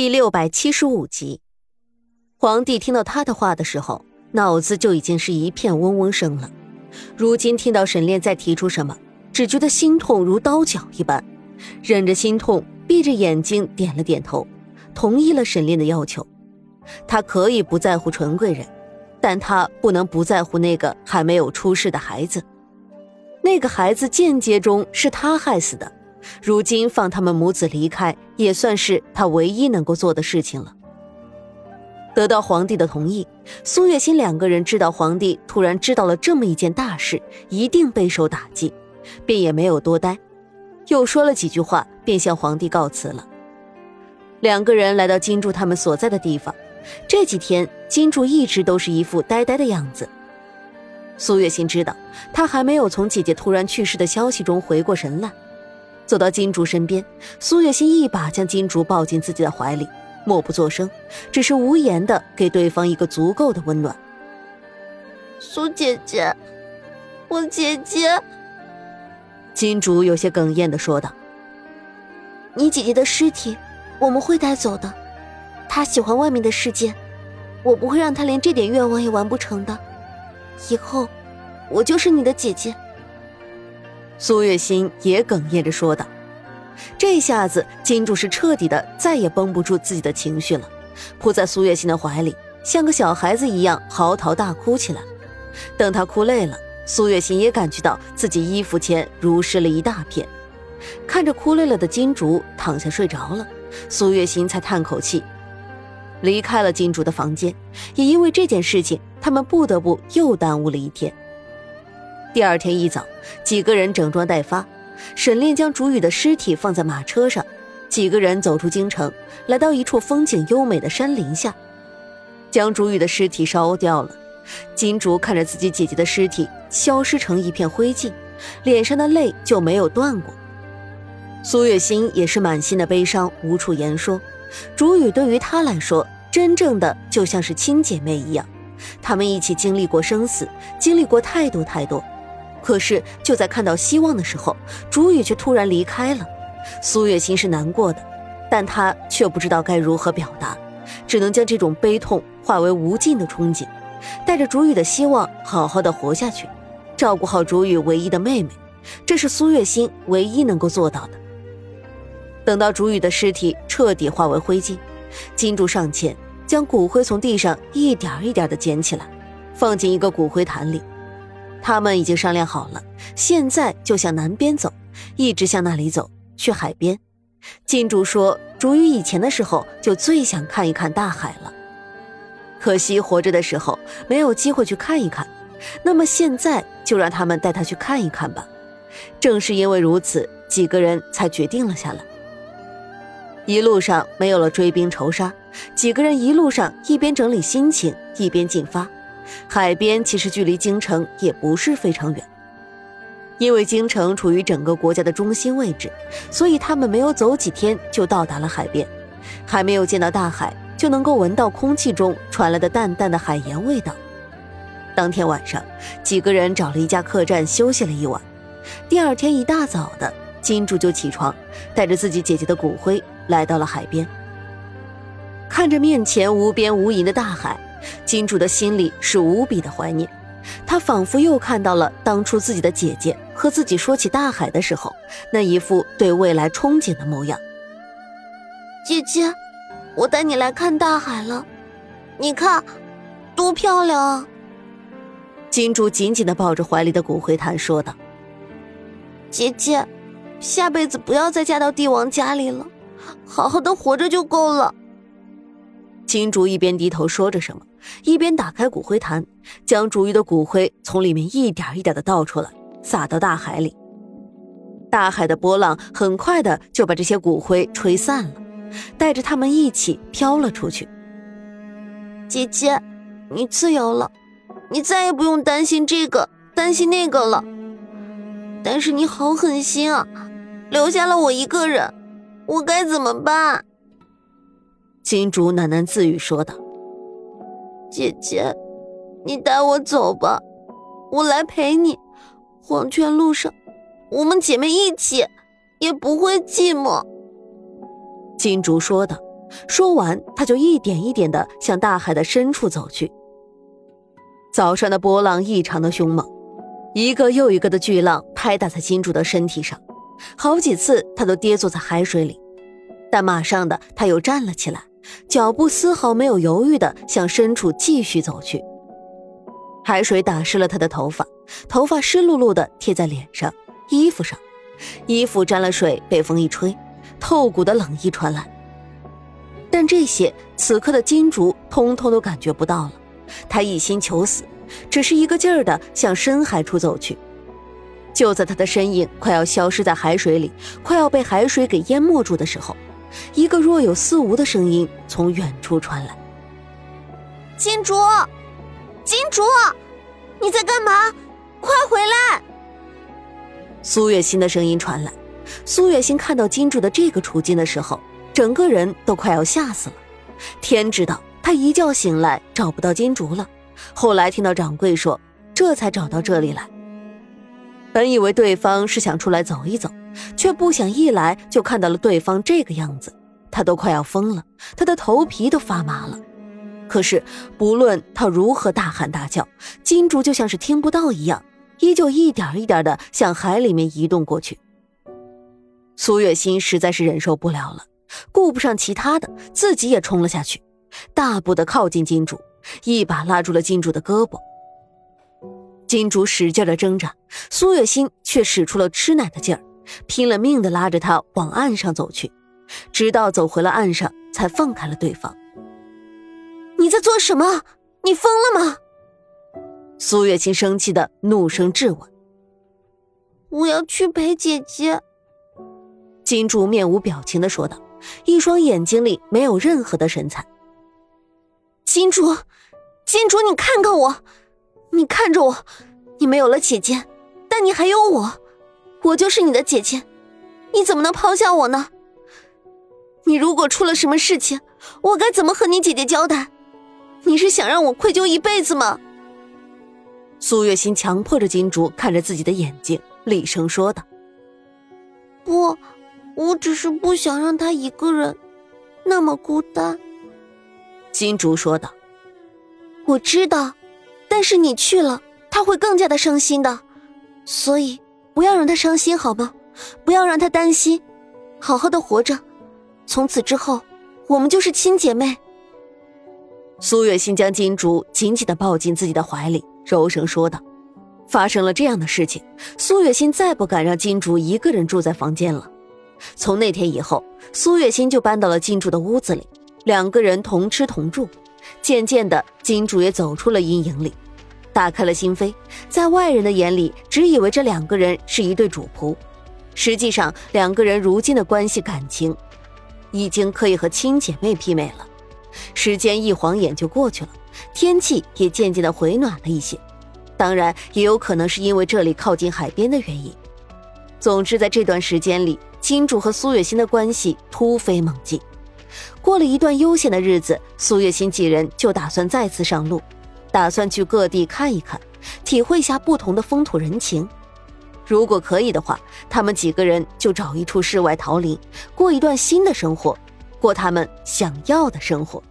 第六百七十五集，皇帝听到他的话的时候，脑子就已经是一片嗡嗡声了。如今听到沈炼再提出什么，只觉得心痛如刀绞一般，忍着心痛，闭着眼睛点了点头，同意了沈炼的要求。他可以不在乎纯贵人，但他不能不在乎那个还没有出世的孩子。那个孩子间接中是他害死的。如今放他们母子离开，也算是他唯一能够做的事情了。得到皇帝的同意，苏月心两个人知道皇帝突然知道了这么一件大事，一定备受打击，便也没有多待，又说了几句话，便向皇帝告辞了。两个人来到金柱他们所在的地方，这几天金柱一直都是一副呆呆的样子。苏月心知道他还没有从姐姐突然去世的消息中回过神来。走到金竹身边，苏月心一把将金竹抱进自己的怀里，默不作声，只是无言的给对方一个足够的温暖。苏姐姐，我姐姐。金竹有些哽咽的说道：“你姐姐的尸体，我们会带走的。她喜欢外面的世界，我不会让她连这点愿望也完不成的。以后，我就是你的姐姐。”苏月心也哽咽着说道：“这下子，金柱是彻底的再也绷不住自己的情绪了，扑在苏月心的怀里，像个小孩子一样嚎啕大哭起来。等他哭累了，苏月心也感觉到自己衣服前如湿了一大片。看着哭累了的金竹躺下睡着了，苏月心才叹口气，离开了金竹的房间。也因为这件事情，他们不得不又耽误了一天。”第二天一早，几个人整装待发。沈炼将竹雨的尸体放在马车上，几个人走出京城，来到一处风景优美的山林下，将竹雨的尸体烧掉了。金竹看着自己姐姐的尸体消失成一片灰烬，脸上的泪就没有断过。苏月心也是满心的悲伤，无处言说。竹雨对于她来说，真正的就像是亲姐妹一样，她们一起经历过生死，经历过太多太多。可是就在看到希望的时候，竹雨却突然离开了。苏月心是难过的，但她却不知道该如何表达，只能将这种悲痛化为无尽的憧憬，带着竹雨的希望，好好的活下去，照顾好竹雨唯一的妹妹，这是苏月心唯一能够做到的。等到竹雨的尸体彻底化为灰烬，金柱上前将骨灰从地上一点一点的捡起来，放进一个骨灰坛里。他们已经商量好了，现在就向南边走，一直向那里走，去海边。金竹说：“竹雨以前的时候就最想看一看大海了，可惜活着的时候没有机会去看一看。那么现在就让他们带他去看一看吧。”正是因为如此，几个人才决定了下来。一路上没有了追兵仇杀，几个人一路上一边整理心情，一边进发。海边其实距离京城也不是非常远，因为京城处于整个国家的中心位置，所以他们没有走几天就到达了海边。还没有见到大海，就能够闻到空气中传来的淡淡的海盐味道。当天晚上，几个人找了一家客栈休息了一晚。第二天一大早的，金柱就起床，带着自己姐姐的骨灰来到了海边，看着面前无边无垠的大海。金主的心里是无比的怀念，他仿佛又看到了当初自己的姐姐和自己说起大海的时候，那一副对未来憧憬的模样。姐姐，我带你来看大海了，你看，多漂亮啊！金主紧紧的抱着怀里的骨灰坛说道：“姐姐，下辈子不要再嫁到帝王家里了，好好的活着就够了。”金主一边低头说着什么，一边打开骨灰坛，将竹鱼的骨灰从里面一点一点的倒出来，撒到大海里。大海的波浪很快的就把这些骨灰吹散了，带着他们一起飘了出去。姐姐，你自由了，你再也不用担心这个担心那个了。但是你好狠心啊，留下了我一个人，我该怎么办？金竹喃喃自语说道：“姐姐，你带我走吧，我来陪你。黄泉路上，我们姐妹一起，也不会寂寞。”金竹说道，说完，他就一点一点的向大海的深处走去。早上的波浪异常的凶猛，一个又一个的巨浪拍打在金竹的身体上，好几次他都跌坐在海水里，但马上的他又站了起来，脚步丝毫没有犹豫的向深处继续走去。海水打湿了他的头发，头发湿漉漉的贴在脸上、衣服上，衣服沾了水，被风一吹，透骨的冷意传来。但这些此刻的金竹通通都感觉不到了。他一心求死，只是一个劲儿的向深海处走去。就在他的身影快要消失在海水里，快要被海水给淹没住的时候，一个若有似无的声音从远处传来：“金竹，金竹，你在干嘛？快回来！”苏月心的声音传来。苏月心看到金竹的这个处境的时候，整个人都快要吓死了。天知道。他一觉醒来找不到金竹了，后来听到掌柜说，这才找到这里来。本以为对方是想出来走一走，却不想一来就看到了对方这个样子，他都快要疯了，他的头皮都发麻了。可是不论他如何大喊大叫，金主就像是听不到一样，依旧一点一点的向海里面移动过去。苏月心实在是忍受不了了，顾不上其他的，自己也冲了下去。大步的靠近金主，一把拉住了金主的胳膊。金主使劲的挣扎，苏月心却使出了吃奶的劲儿，拼了命的拉着他往岸上走去，直到走回了岸上，才放开了对方。你在做什么？你疯了吗？苏月清生气的怒声质问。我要去陪姐姐。金主面无表情的说道，一双眼睛里没有任何的神采。金主，金主，你看看我，你看着我，你没有了姐姐，但你还有我，我就是你的姐姐，你怎么能抛下我呢？你如果出了什么事情，我该怎么和你姐姐交代？你是想让我愧疚一辈子吗？苏月心强迫着金竹看着自己的眼睛，厉声说道：“不，我只是不想让他一个人那么孤单。”金竹说道：“我知道，但是你去了，他会更加的伤心的，所以不要让他伤心好吗？不要让他担心，好好的活着，从此之后，我们就是亲姐妹。”苏月心将金竹紧紧的抱进自己的怀里，柔声说道：“发生了这样的事情，苏月心再不敢让金竹一个人住在房间了。从那天以后，苏月心就搬到了金竹的屋子里。”两个人同吃同住，渐渐的，金竹也走出了阴影里，打开了心扉。在外人的眼里，只以为这两个人是一对主仆，实际上，两个人如今的关系感情，已经可以和亲姐妹媲美了。时间一晃眼就过去了，天气也渐渐的回暖了一些。当然，也有可能是因为这里靠近海边的原因。总之，在这段时间里，金主和苏月心的关系突飞猛进。过了一段悠闲的日子，苏月心几人就打算再次上路，打算去各地看一看，体会下不同的风土人情。如果可以的话，他们几个人就找一处世外桃林，过一段新的生活，过他们想要的生活。